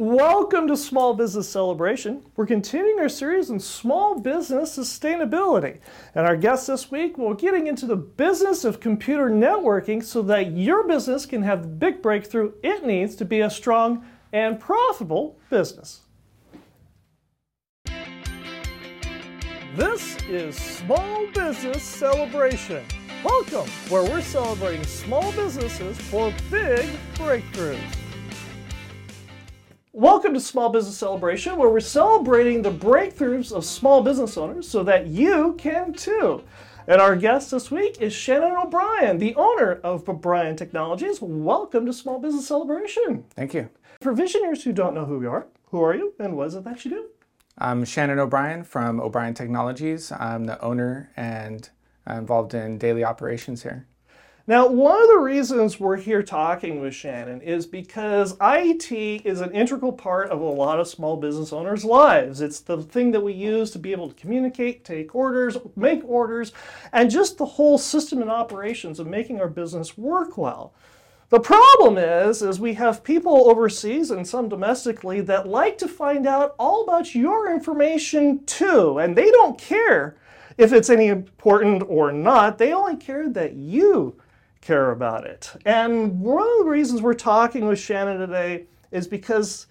Welcome to Small Business Celebration. We're continuing our series on small business sustainability. And our guest this week, we're getting into the business of computer networking so that your business can have the big breakthrough it needs to be a strong and profitable business. This is Small Business Celebration. Welcome, where we're celebrating small businesses for big breakthroughs. Welcome to Small Business Celebration, where we're celebrating the breakthroughs of small business owners so that you can too. And our guest this week is Shannon O'Brien, the owner of O'Brien Technologies. Welcome to Small Business Celebration. Thank you. For visionaries who don't know who you are, who are you and what is it that you do? I'm Shannon O'Brien from O'Brien Technologies. I'm the owner and uh, involved in daily operations here. Now, one of the reasons we're here talking with Shannon is because IT is an integral part of a lot of small business owners' lives. It's the thing that we use to be able to communicate, take orders, make orders, and just the whole system and operations of making our business work well. The problem is, is we have people overseas and some domestically that like to find out all about your information too, and they don't care if it's any important or not. They only care that you care about it. And one of the reasons we're talking with Shannon today is because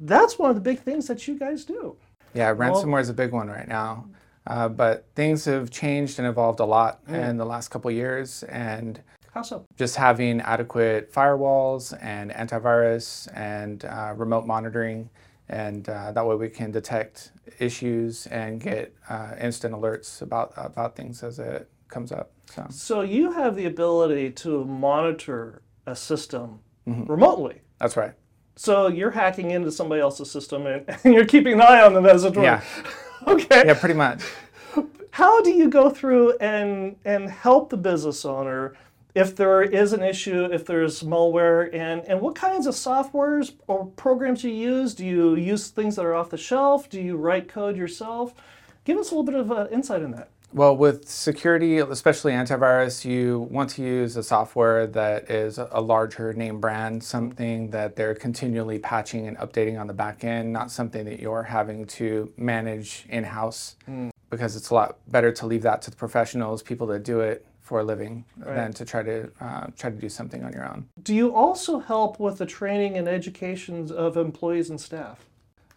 that's one of the big things that you guys do. Yeah, ransomware well, is a big one right now. Uh, but things have changed and evolved a lot mm. in the last couple years. And how so? Just having adequate firewalls and antivirus and uh, remote monitoring. And uh, that way we can detect issues and get uh, instant alerts about, about things as it comes up. So. so you have the ability to monitor a system mm-hmm. remotely. That's right. So you're hacking into somebody else's system and, and you're keeping an eye on them as it were. Yeah. okay. Yeah, pretty much. How do you go through and and help the business owner if there is an issue, if there's malware, and, and what kinds of softwares or programs you use? Do you use things that are off the shelf? Do you write code yourself? Give us a little bit of uh, insight in that. Well, with security, especially antivirus, you want to use a software that is a larger name brand, something that they're continually patching and updating on the back end, not something that you're having to manage in house, mm. because it's a lot better to leave that to the professionals, people that do it for a living, right. than to try to uh, try to do something on your own. Do you also help with the training and education of employees and staff?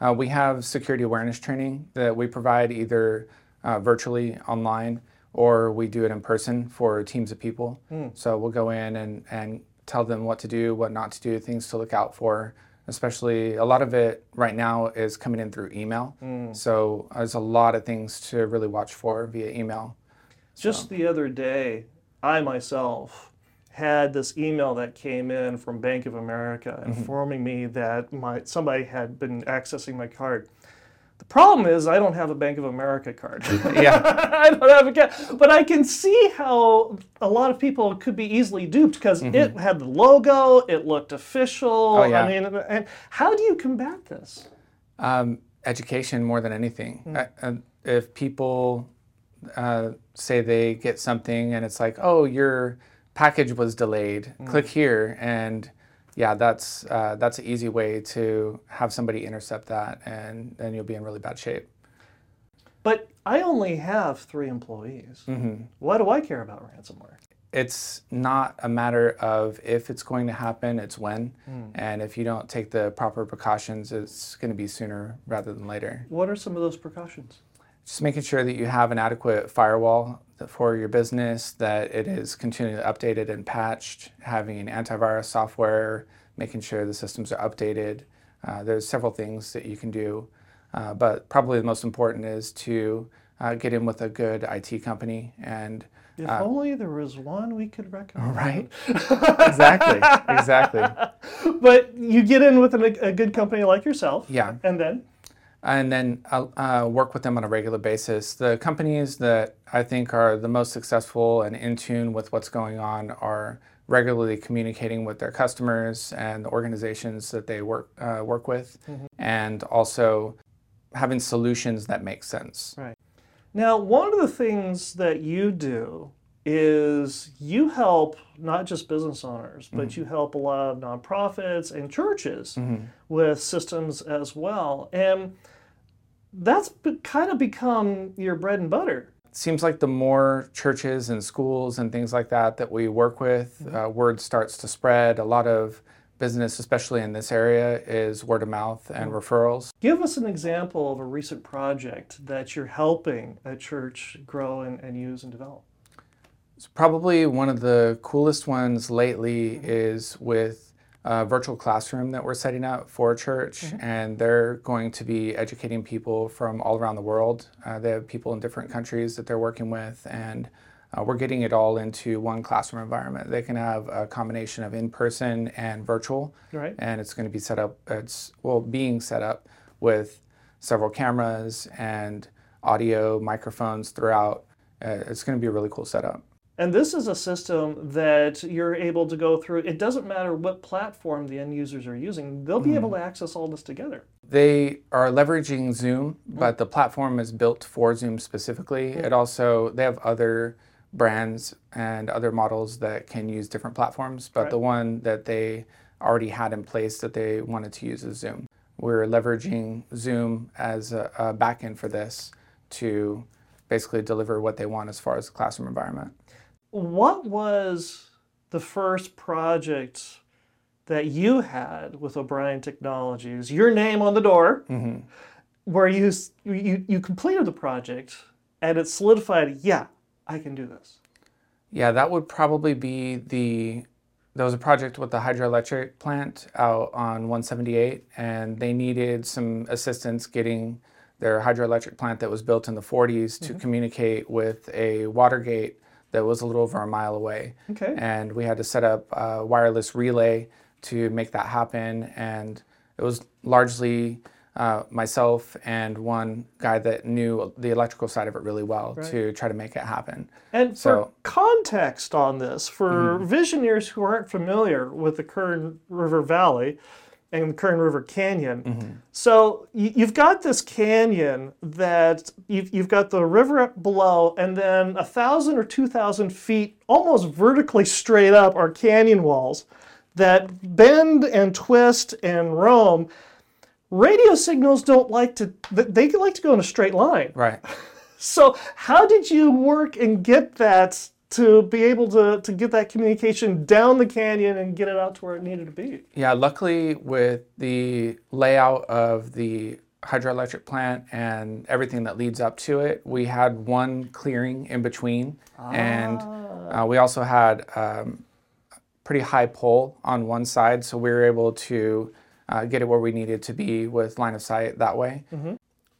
Uh, we have security awareness training that we provide either uh, virtually online, or we do it in person for teams of people. Mm. So we'll go in and, and tell them what to do, what not to do, things to look out for. Especially a lot of it right now is coming in through email. Mm. So there's a lot of things to really watch for via email. Just so. the other day, I myself had this email that came in from Bank of America mm-hmm. informing mm-hmm. me that my somebody had been accessing my card. The problem is I don't have a Bank of America card. yeah. I don't have a card. But I can see how a lot of people could be easily duped because mm-hmm. it had the logo, it looked official. Oh, yeah. I mean, and how do you combat this? Um, education more than anything. Mm. Uh, if people uh, say they get something and it's like, oh, your package was delayed, mm. click here and yeah, that's uh, that's an easy way to have somebody intercept that, and then you'll be in really bad shape. But I only have three employees. Mm-hmm. Why do I care about ransomware? It's not a matter of if it's going to happen; it's when. Mm. And if you don't take the proper precautions, it's going to be sooner rather than later. What are some of those precautions? Just making sure that you have an adequate firewall for your business, that it is continually updated and patched, having antivirus software, making sure the systems are updated. Uh, there's several things that you can do, uh, but probably the most important is to uh, get in with a good IT company and. If uh, only there was one we could recommend. Right. exactly. Exactly. But you get in with a, a good company like yourself. Yeah. And then and then uh, work with them on a regular basis. The companies that I think are the most successful and in tune with what's going on are regularly communicating with their customers and the organizations that they work uh, work with, mm-hmm. and also having solutions that make sense. Right. Now, one of the things that you do is you help not just business owners, but Mm-hmm. you help a lot of nonprofits and churches with systems as well. And that's be- kind of become your bread and butter. seems like the more churches and schools and things like that that we work with, Mm-hmm. uh, word starts to spread. A lot of business, especially in this area, is word of mouth and Mm-hmm. referrals. Give us an example of a recent project that you're helping a church grow and, and use and develop. So probably one of the coolest ones lately is with a virtual classroom that we're setting up for church, and they're going to be educating people from all around the world. Uh, they have people in different countries that they're working with, and uh, we're getting it all into one classroom environment. They can have a combination of in-person and virtual, Right. and it's going to be set up. It's well being set up with several cameras and audio microphones throughout. Uh, it's going to be a really cool setup. And this is a system that you're able to go through. It doesn't matter what platform the end users are using, they'll be able hmm. to access all this together. They are leveraging Zoom, hmm. but the platform is built for Zoom specifically. Hmm. It also they have other brands and other models that can use different platforms, but Right. the one that they already had in place that they wanted to use is Zoom. We're leveraging Zoom as a, a backend for this to basically deliver what they want as far as the classroom environment. What was the first project that you had with O'Brien Technologies? Your name on the door, mm-hmm. where you, you you completed the project and it solidified. Yeah, I can do this. Yeah, that would probably be the. There was a project with the hydroelectric plant out on 178, and they needed some assistance getting their hydroelectric plant that was built in the 40s to mm-hmm. communicate with a water gate that was a little over a mile away. Okay. And we had to set up a wireless relay to make that happen. And it was largely uh, myself and one guy that knew the electrical side of it really well to try to make it happen. And for So- context on this, for visionaries who aren't familiar with the Kern River Valley and the Kern River Canyon, mm-hmm. so you, you've got this canyon that you've, you've got the river up below, and then a thousand or two thousand feet, almost vertically straight up, are canyon walls that bend and twist and roam. Radio signals don't like to; they like to go in a straight line. Right. So how did you work and get that to be able to, to get that communication down the canyon and get it out to where it needed to be? Yeah, luckily with the layout of the hydroelectric plant and everything that leads up to it, we had one clearing in between, and uh, we also had um, a pretty high pole on one side, so we were able to uh, get it where we needed to be with line of sight that way.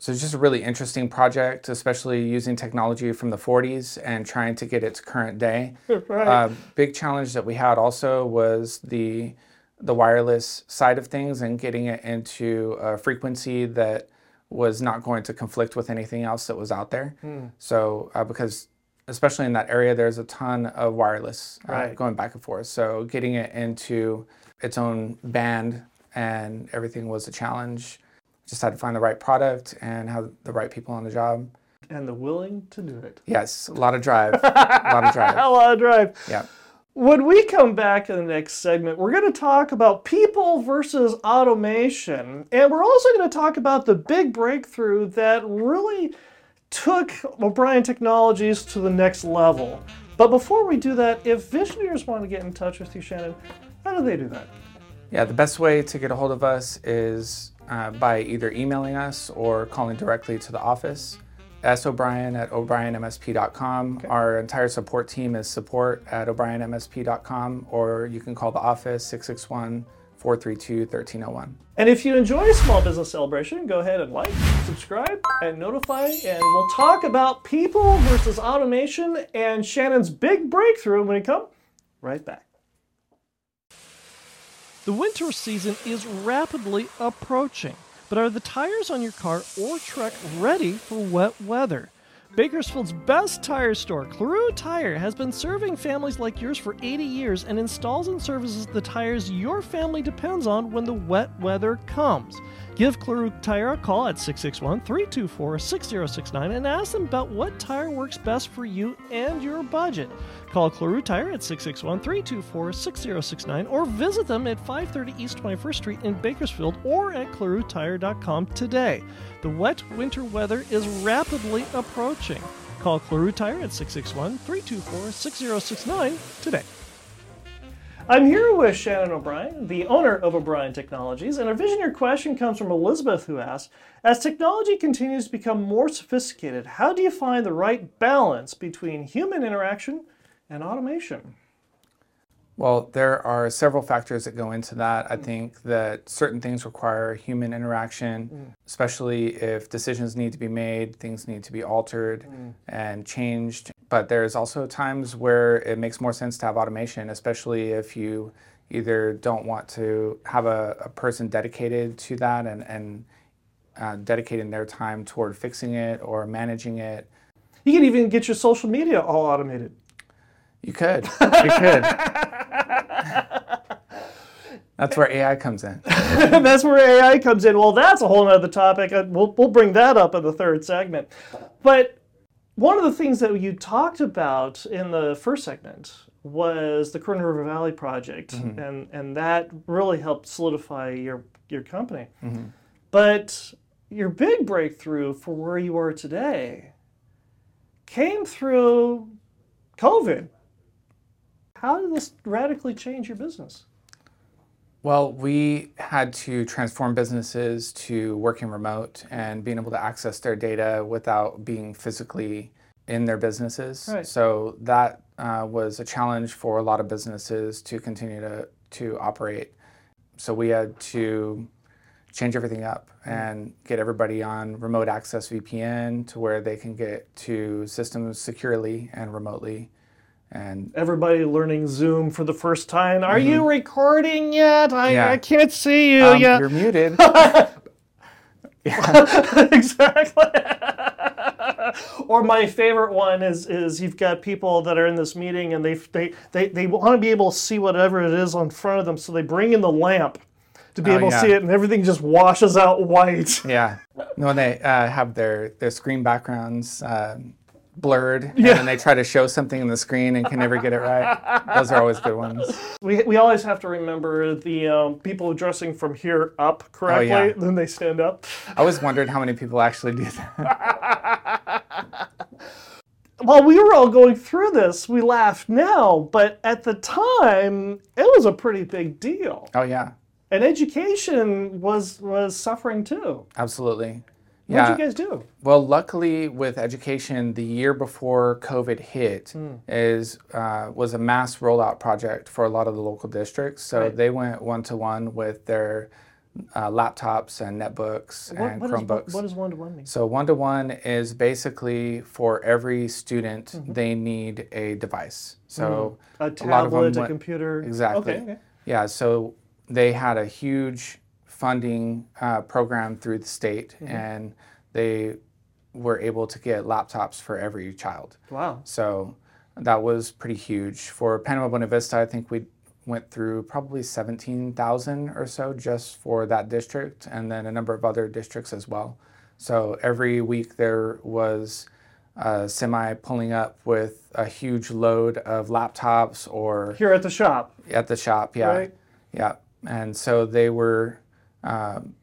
So it's just a really interesting project, especially using technology from the 40s and trying to get it to current day. Right. Uh, big challenge that we had also was the the wireless side of things and getting it into a frequency that was not going to conflict with anything else that was out there. So uh, because especially in that area, there's a ton of wireless uh, Right. going back and forth. So getting it into its own band and everything was a challenge. Just had to find the right product and have the right people on the job. and the willing to do it. Yes, a lot of drive. a lot of drive. A lot of drive. Yeah. When we come back in the next segment, we're going to talk about people versus automation. And we're also going to talk about the big breakthrough that really took O'Brien Technologies to the next level. But before we do that, if visionaries want to get in touch with you, Shannon, how do they do that? Yeah, the best way to get a hold of us is uh, by either emailing us or calling directly to the office. S. O'Brien at o'brienmsp.com. Our entire support team is support at o'brienmsp.com, or you can call the office 661 432 1301. And if you enjoy Small Business Celebration, go ahead and like, subscribe, and notify. And we'll talk about people versus automation and Shannon's big breakthrough when we come right back. The winter season is rapidly approaching, but are the tires on your car or truck ready for wet weather? Bakersfield's best tire store, Clarue Tire, has been serving families like yours for 80 years and installs and services the tires your family depends on when the wet weather comes. Give Claru Tire a call at 661 324 6069 and ask them about what tire works best for you and your budget. Call Claru Tire at 661 324 6069 or visit them at 530 East 21st Street in Bakersfield or at clarutire.com today. The wet winter weather is rapidly approaching. Call Claru Tire at 661 324 6069 today. I'm here with Shannon O'Brien, the owner of O'Brien Technologies, and a visionary question comes from Elizabeth who asks As technology continues to become more sophisticated, how do you find the right balance between human interaction and automation? Well, there are several factors that go into that. I think that certain things require human interaction, mm. especially if decisions need to be made, things need to be altered mm. and changed. But there's also times where it makes more sense to have automation, especially if you either don't want to have a, a person dedicated to that and, and uh, dedicating their time toward fixing it or managing it. You can even get your social media all automated. You could. You could. That's where AI comes in. that's where AI comes in. Well, that's a whole other topic. Uh, we'll, we'll bring that up in the third segment. But one of the things that you talked about in the first segment was the Kern River Valley project, mm-hmm. and, and that really helped solidify your, your company. Mm-hmm. But your big breakthrough for where you are today came through COVID. How did this radically change your business? Well, we had to transform businesses to working remote and being able to access their data without being physically in their businesses. Right. So that uh, was a challenge for a lot of businesses to continue to, to operate. So we had to change everything up mm. and get everybody on remote access VPN to where they can get to systems securely and remotely and everybody learning Zoom for the first time. Are mm-hmm. you recording yet? I, yeah. I can't see you um, yet. You're muted. exactly. or my favorite one is is you've got people that are in this meeting and they they they, they want to be able to see whatever it is on front of them, so they bring in the lamp to be oh, able yeah. to see it, and everything just washes out white. Yeah. When they uh, have their their screen backgrounds. Um, blurred yeah. and they try to show something in the screen and can never get it right. Those are always good ones. We, we always have to remember the um, people dressing from here up correctly, oh, yeah. then they stand up. I always wondered how many people actually do that. While we were all going through this, we laugh now, but at the time, it was a pretty big deal. Oh yeah. And education was was suffering too. Absolutely. What yeah. did you guys do? Well, luckily with education, the year before COVID hit mm. is uh, was a mass rollout project for a lot of the local districts. So right. they went one to one with their uh, laptops and netbooks what, and what Chromebooks. Is, what does one to one mean? So one to one is basically for every student mm-hmm. they need a device. So mm-hmm. a tablet, a, a computer. Exactly. Okay, okay. Yeah. So they had a huge funding uh, program through the state, mm-hmm. and they were able to get laptops for every child. Wow! So that was pretty huge for Panama Buena Vista. I think we went through probably 17,000 or so just for that district, and then a number of other districts as well. So every week there was a semi pulling up with a huge load of laptops or here at the shop. At the shop, yeah, right? yeah. And so they were um,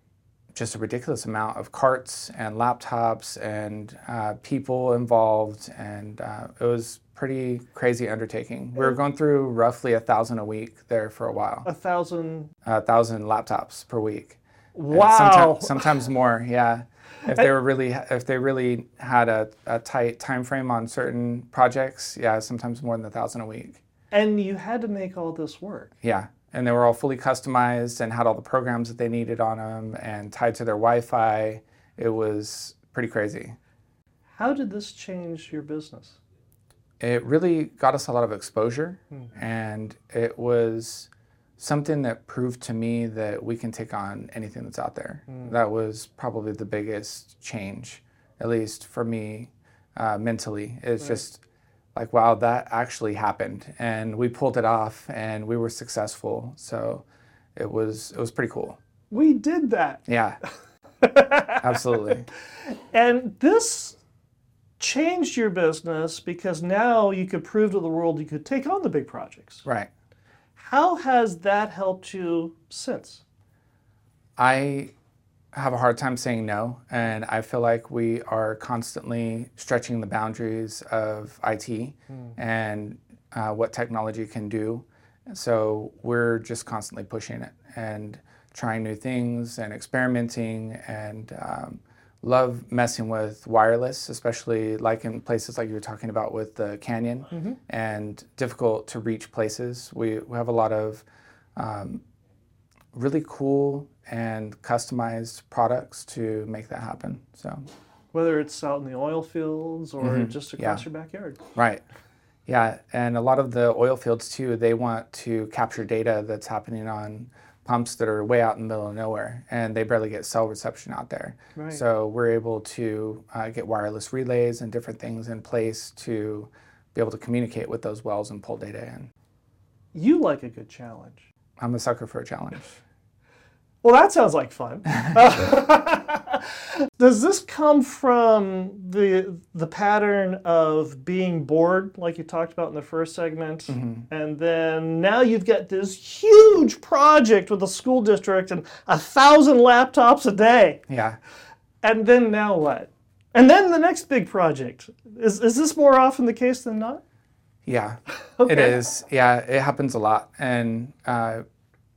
just a ridiculous amount of carts and laptops and uh, people involved, and uh, it was pretty crazy undertaking. We were going through roughly a thousand a week there for a while. A thousand. A thousand laptops per week. Wow. Sometimes, sometimes more, yeah. If they were really, if they really had a, a tight time frame on certain projects, yeah, sometimes more than a thousand a week. And you had to make all this work. Yeah, and they were all fully customized and had all the programs that they needed on them and tied to their Wi-Fi. It was pretty crazy. How did this change your business? It really got us a lot of exposure, mm-hmm. and it was something that proved to me that we can take on anything that's out there. Mm. That was probably the biggest change, at least for me uh, mentally. It's right. just like, wow, that actually happened, and we pulled it off, and we were successful. So it was it was pretty cool. We did that. Yeah. Absolutely. And this changed your business because now you could prove to the world you could take on the big projects. Right. How has that helped you since? I have a hard time saying no, and I feel like we are constantly stretching the boundaries of IT and uh, what technology can do. So we're just constantly pushing it and trying new things and experimenting and um, love messing with wireless, especially like in places like you were talking about with the canyon and difficult to reach places. We, we have a lot of um, really cool and customized products to make that happen. So, Whether it's out in the oil fields or just across Yeah. your backyard. right. Yeah, and a lot of the oil fields too, they want to capture data that's happening on pumps that are way out in the middle of nowhere and they barely get cell reception out there. Right. So, we're able to uh, get wireless relays and different things in place to be able to communicate with those wells and pull data in. You like a good challenge. I'm a sucker for a challenge. Well, that sounds like fun. Does this come from the the pattern of being bored, like you talked about in the first segment, and then now you've got this huge project with the school district and a thousand laptops a day, Yeah. and then now what? And then the next big project. Is is this more often the case than not? Yeah, Okay. it is. Yeah, it happens a lot, and uh,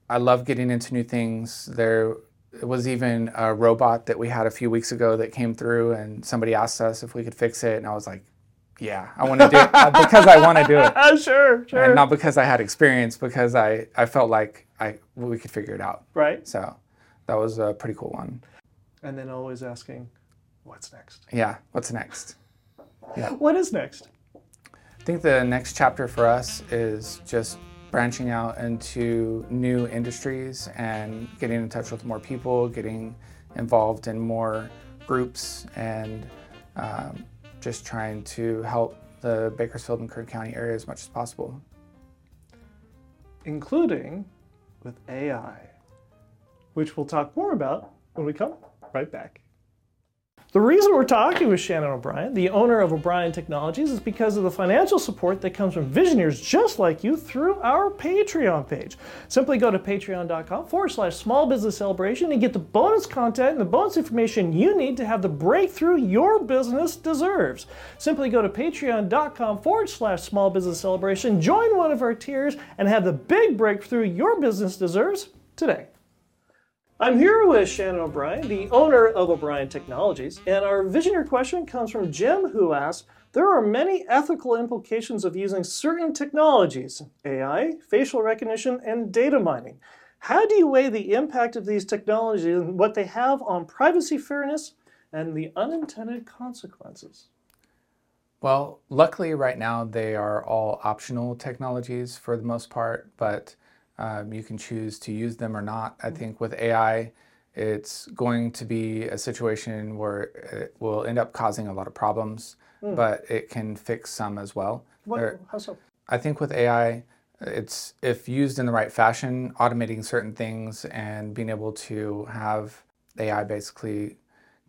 I love getting into new things. There was even a robot that we had a few weeks ago that came through, and somebody asked us if we could fix it, and I was like, "Yeah, I want to do it because I want to do it, sure, sure. and not because I had experience, because I I felt like I we could figure it out." right. So that was a pretty cool one. And then always asking, what's next? Yeah, what's next? Yeah. What is next? I think the next chapter for us is just branching out into new industries and getting in touch with more people, getting involved in more groups, and um, just trying to help the Bakersfield and Kern County area as much as possible. including with AI, which we'll talk more about when we come right back. The reason we're talking with Shannon O'Brien, the owner of O'Brien Technologies, is because of the financial support that comes from visionaries just like you through our Patreon page. Simply go to patreon.com forward slash small business celebration and get the bonus content and the bonus information you need to have the breakthrough your business deserves. Simply go to patreon.com forward slash small business celebration, join one of our tiers, and have the big breakthrough your business deserves today. I'm here with Shannon O'Brien, the owner of O'Brien Technologies, and our visionary question comes from Jim, who asks There are many ethical implications of using certain technologies, AI, facial recognition, and data mining. How do you weigh the impact of these technologies and what they have on privacy fairness and the unintended consequences? Well, luckily, right now they are all optional technologies for the most part, but um, you can choose to use them or not. I think with AI, it's going to be a situation where it will end up causing a lot of problems, but it can fix some as well. What, There- how so? I think with AI, it's if used in the right fashion, automating certain things and being able to have AI basically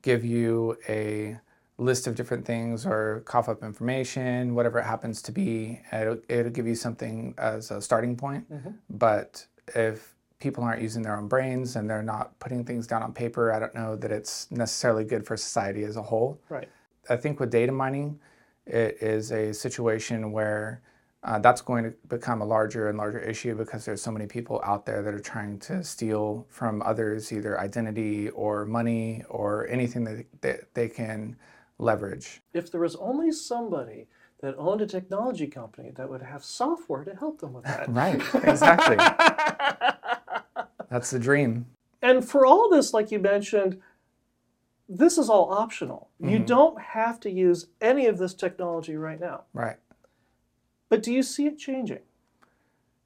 give you a list of different things or cough up information, whatever it happens to be. It'll, it'll give you something as a starting point. But if people aren't using their own brains and they're not putting things down on paper, I don't know that it's necessarily good for society as a whole. Right. I think with data mining, it is a situation where uh, that's going to become a larger and larger issue because there's so many people out there that are trying to steal from others either identity or money or anything that, that they can leverage. If there was only somebody that owned a technology company that would have software to help them with that. Right, exactly. that's the dream. And for all this, like you mentioned, this is all optional. You mm-hmm. don't have to use any of this technology right now. Right. But do you see it changing?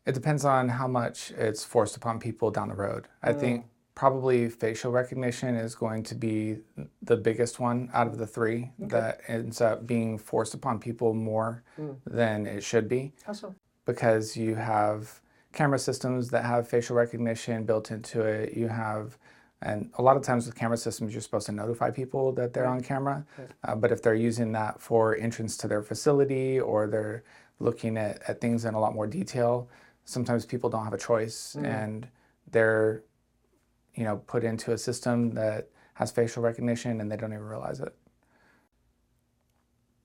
It depends on how much it's forced upon people down the road. I mm. think probably facial recognition is going to be the biggest one out of the three that ends up being forced upon people more than it should be How so? because you have camera systems that have facial recognition built into it. You have and a lot of times with camera systems, you're supposed to notify people that they're on camera. Uh, but if they're using that for entrance to their facility or they're looking at, at things in a lot more detail, sometimes people don't have a choice Mm. and they're, you know, put into a system that has facial recognition and they don't even realize it.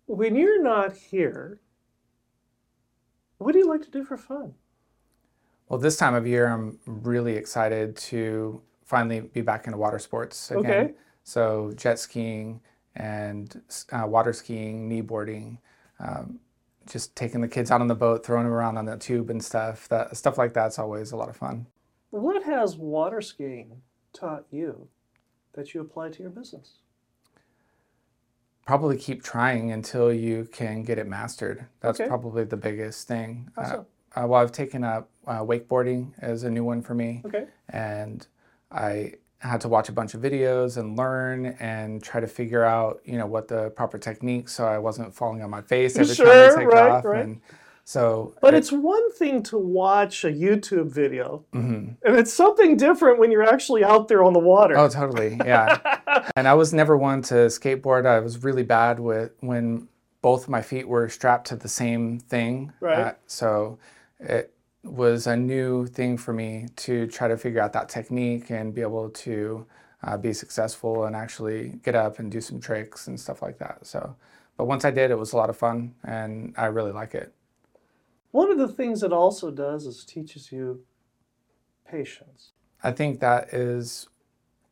When you're not here, what do you like to do for fun? Well, this time of year, I'm really excited to finally be back into water sports again. Okay. So jet skiing and uh, water skiing, kneeboarding, um, just taking the kids out on the boat, throwing them around on the tube and stuff. That stuff like that's always a lot of fun. What has water skiing taught you that you apply to your business? Probably keep trying until you can get it mastered. That's Okay. probably the biggest thing. How Uh, uh, well, I've taken up uh, wakeboarding as a new one for me. Okay. and I had to watch a bunch of videos and learn and try to figure out, you know, what the proper technique so I wasn't falling on my face every time I take right, off. right. And so, But it- it's one thing to watch a YouTube video, mhm. and it's something different when you're actually out there on the water. oh, totally, yeah. and I was never one to skateboard. I was really bad with when both of my feet were strapped to the same thing. Right. Uh, so it was a new thing for me to try to figure out that technique and be able to uh, be successful and actually get up and do some tricks and stuff like that. So, but once I did, it was a lot of fun and I really like it. One of the things it also does is teaches you patience. I think that is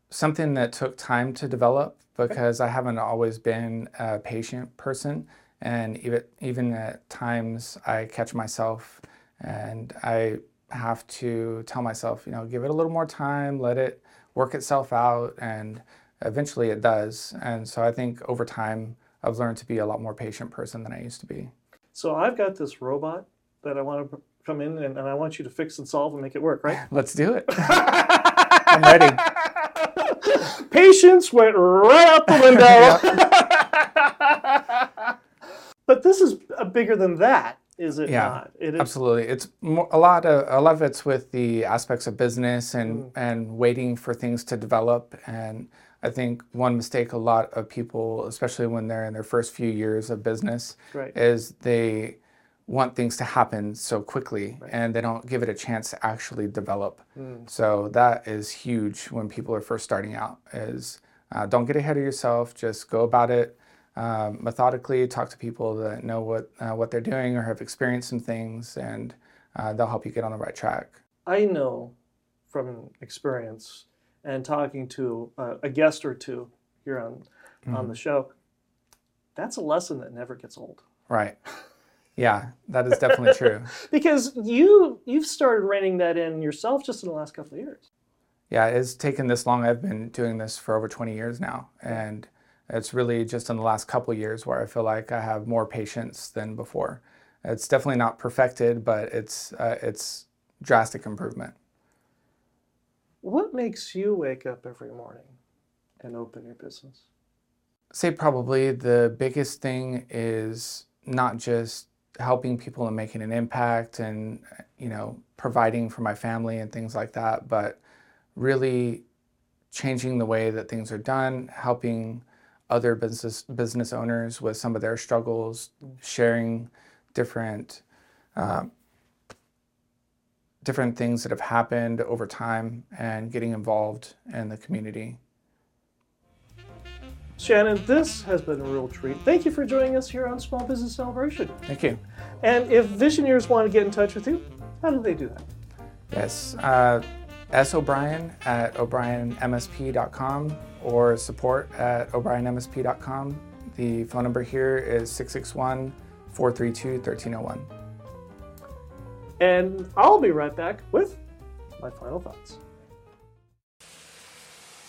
something that took time to develop because I haven't always been a patient person. And even, even at times, I catch myself and I have to tell myself, you know, give it a little more time, let it work itself out. And eventually it does. And so I think over time, I've learned to be a lot more patient person than I used to be. So I've got this robot that I want to come in and, and I want you to fix and solve and make it work, right? Let's do it. I'm ready. Patience went right out the window. but this is bigger than that, is it Yeah, not? It is. Absolutely, it's more, a lot of a lot of it's with the aspects of business and mm. and waiting for things to develop. And I think one mistake a lot of people, especially when they're in their first few years of business, Right. is they want things to happen so quickly and they don't give it a chance to actually develop. So that is huge when people are first starting out. Is uh, don't get ahead of yourself. Just go about it um, methodically. Talk to people that know what uh, what they're doing or have experienced some things, and uh, they'll help you get on the right track. I know from experience and talking to a guest or two here on on the show, that's a lesson that never gets old. Right. Yeah, that is definitely true. Because you you've started reining that in yourself just in the last couple of years. Yeah, it's taken this long. I've been doing this for over 20 years now, and it's really just in the last couple years where I feel like I have more patience than before. It's definitely not perfected, but it's uh, it's drastic improvement. What makes you wake up every morning and open your business? say probably the biggest thing is not just helping people and making an impact and you know providing for my family and things like that but really changing the way that things are done helping other business business owners with some of their struggles sharing different uh, different things that have happened over time and getting involved in the community Shannon, this has been a real treat. Thank you for joining us here on Small Business Celebration. thank you And if visionaries want to get in touch with you, how do they do that? Yes. Uh, S. O'Brien at o'brienmsp.com or support at o'brienmsp.com. The phone number here is 661 432 1301. And I'll be right back with my final thoughts.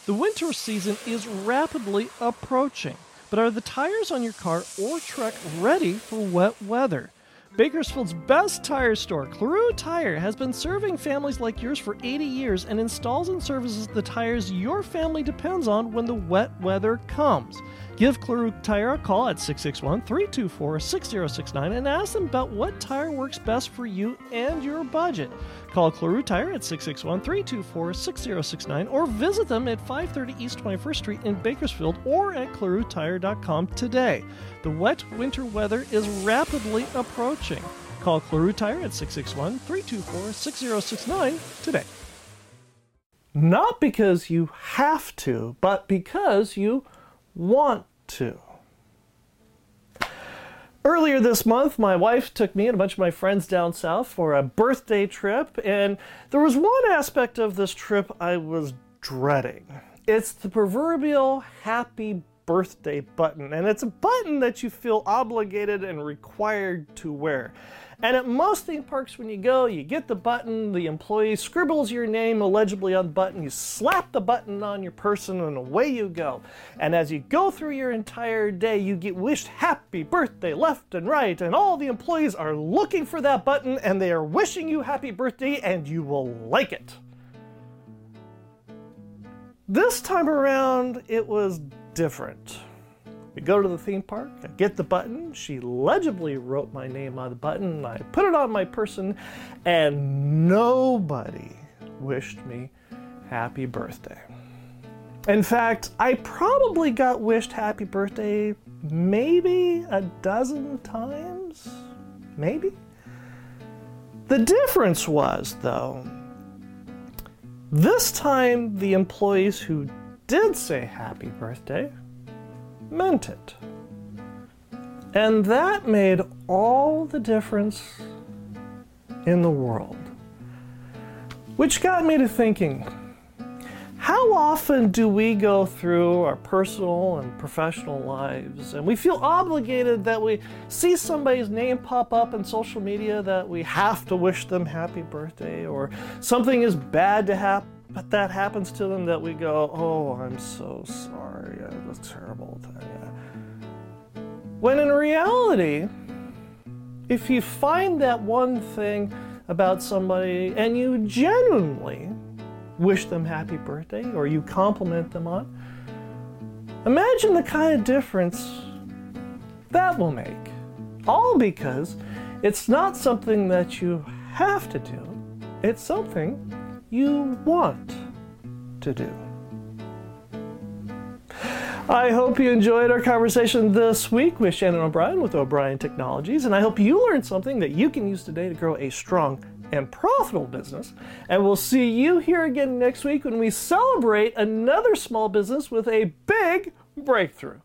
The winter season is rapidly approaching, but are the tires on your car or truck ready for wet weather? Bakersfield's best tire store, Claru Tire, has been serving families like yours for 80 years and installs and services the tires your family depends on when the wet weather comes. Give Claru Tire a call at 661 324 6069 and ask them about what tire works best for you and your budget. Call Claru Tire at 661 324 6069 or visit them at 530 East 21st Street in Bakersfield or at clarutire.com today. The wet winter weather is rapidly approaching. Call Claru Tire at 661 324 6069 today. Not because you have to, but because you want to. Earlier this month, my wife took me and a bunch of my friends down south for a birthday trip, and there was one aspect of this trip I was dreading. It's the proverbial happy birthday button, and it's a button that you feel obligated and required to wear. And at most theme parks, when you go, you get the button, the employee scribbles your name illegibly on the button, you slap the button on your person, and away you go. And as you go through your entire day, you get wished happy birthday left and right, and all the employees are looking for that button and they are wishing you happy birthday, and you will like it. This time around, it was different. We go to the theme park, I get the button. She legibly wrote my name on the button. I put it on my person, and nobody wished me happy birthday. In fact, I probably got wished happy birthday maybe a dozen times. Maybe. The difference was, though, this time the employees who did say happy birthday meant it. And that made all the difference in the world. Which got me to thinking how often do we go through our personal and professional lives and we feel obligated that we see somebody's name pop up in social media that we have to wish them happy birthday or something is bad to happen but that happens to them that we go, oh, I'm so sorry. It was terrible thing. When in reality, if you find that one thing about somebody and you genuinely wish them happy birthday or you compliment them on, imagine the kind of difference that will make. All because it's not something that you have to do, it's something you want to do. I hope you enjoyed our conversation this week with Shannon O'Brien with O'Brien Technologies, and I hope you learned something that you can use today to grow a strong and profitable business. And we'll see you here again next week when we celebrate another small business with a big breakthrough.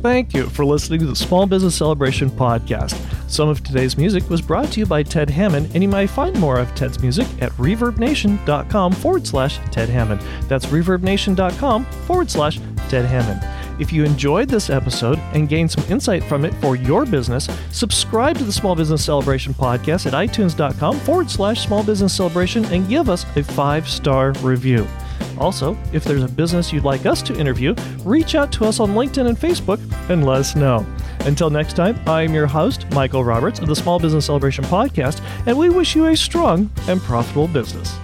Thank you for listening to the Small Business Celebration podcast. Some of today's music was brought to you by Ted Hammond, and you might find more of Ted's music at reverbnation.com forward slash Ted Hammond. That's reverbnation.com forward slash Ted Hammond. If you enjoyed this episode and gained some insight from it for your business, subscribe to the Small Business Celebration podcast at itunes.com forward slash small business celebration and give us a five star review. Also, if there's a business you'd like us to interview, reach out to us on LinkedIn and Facebook and let us know. Until next time, I'm your host, Michael Roberts of the Small Business Celebration Podcast, and we wish you a strong and profitable business.